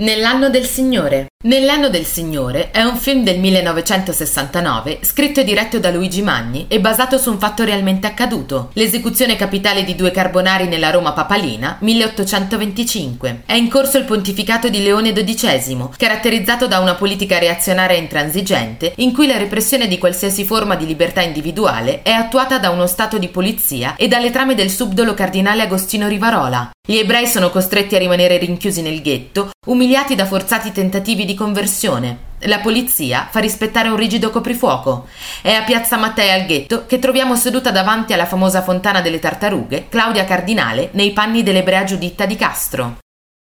Nell'anno del Signore. Nell'anno del Signore è un film del 1969 scritto e diretto da Luigi Magni e basato su un fatto realmente accaduto, l'esecuzione capitale di due carbonari nella Roma papalina 1825. È in corso il pontificato di Leone XII, caratterizzato da una politica reazionaria intransigente in cui la repressione di qualsiasi forma di libertà individuale è attuata da uno stato di polizia e dalle trame del subdolo cardinale Agostino Rivarola. Gli ebrei sono costretti a rimanere rinchiusi nel ghetto, umiliati da forzati tentativi di conversione. La polizia fa rispettare un rigido coprifuoco. È a Piazza Mattei al ghetto che troviamo seduta davanti alla famosa fontana delle tartarughe Claudia Cardinale nei panni dell'ebrea Giuditta di Castro.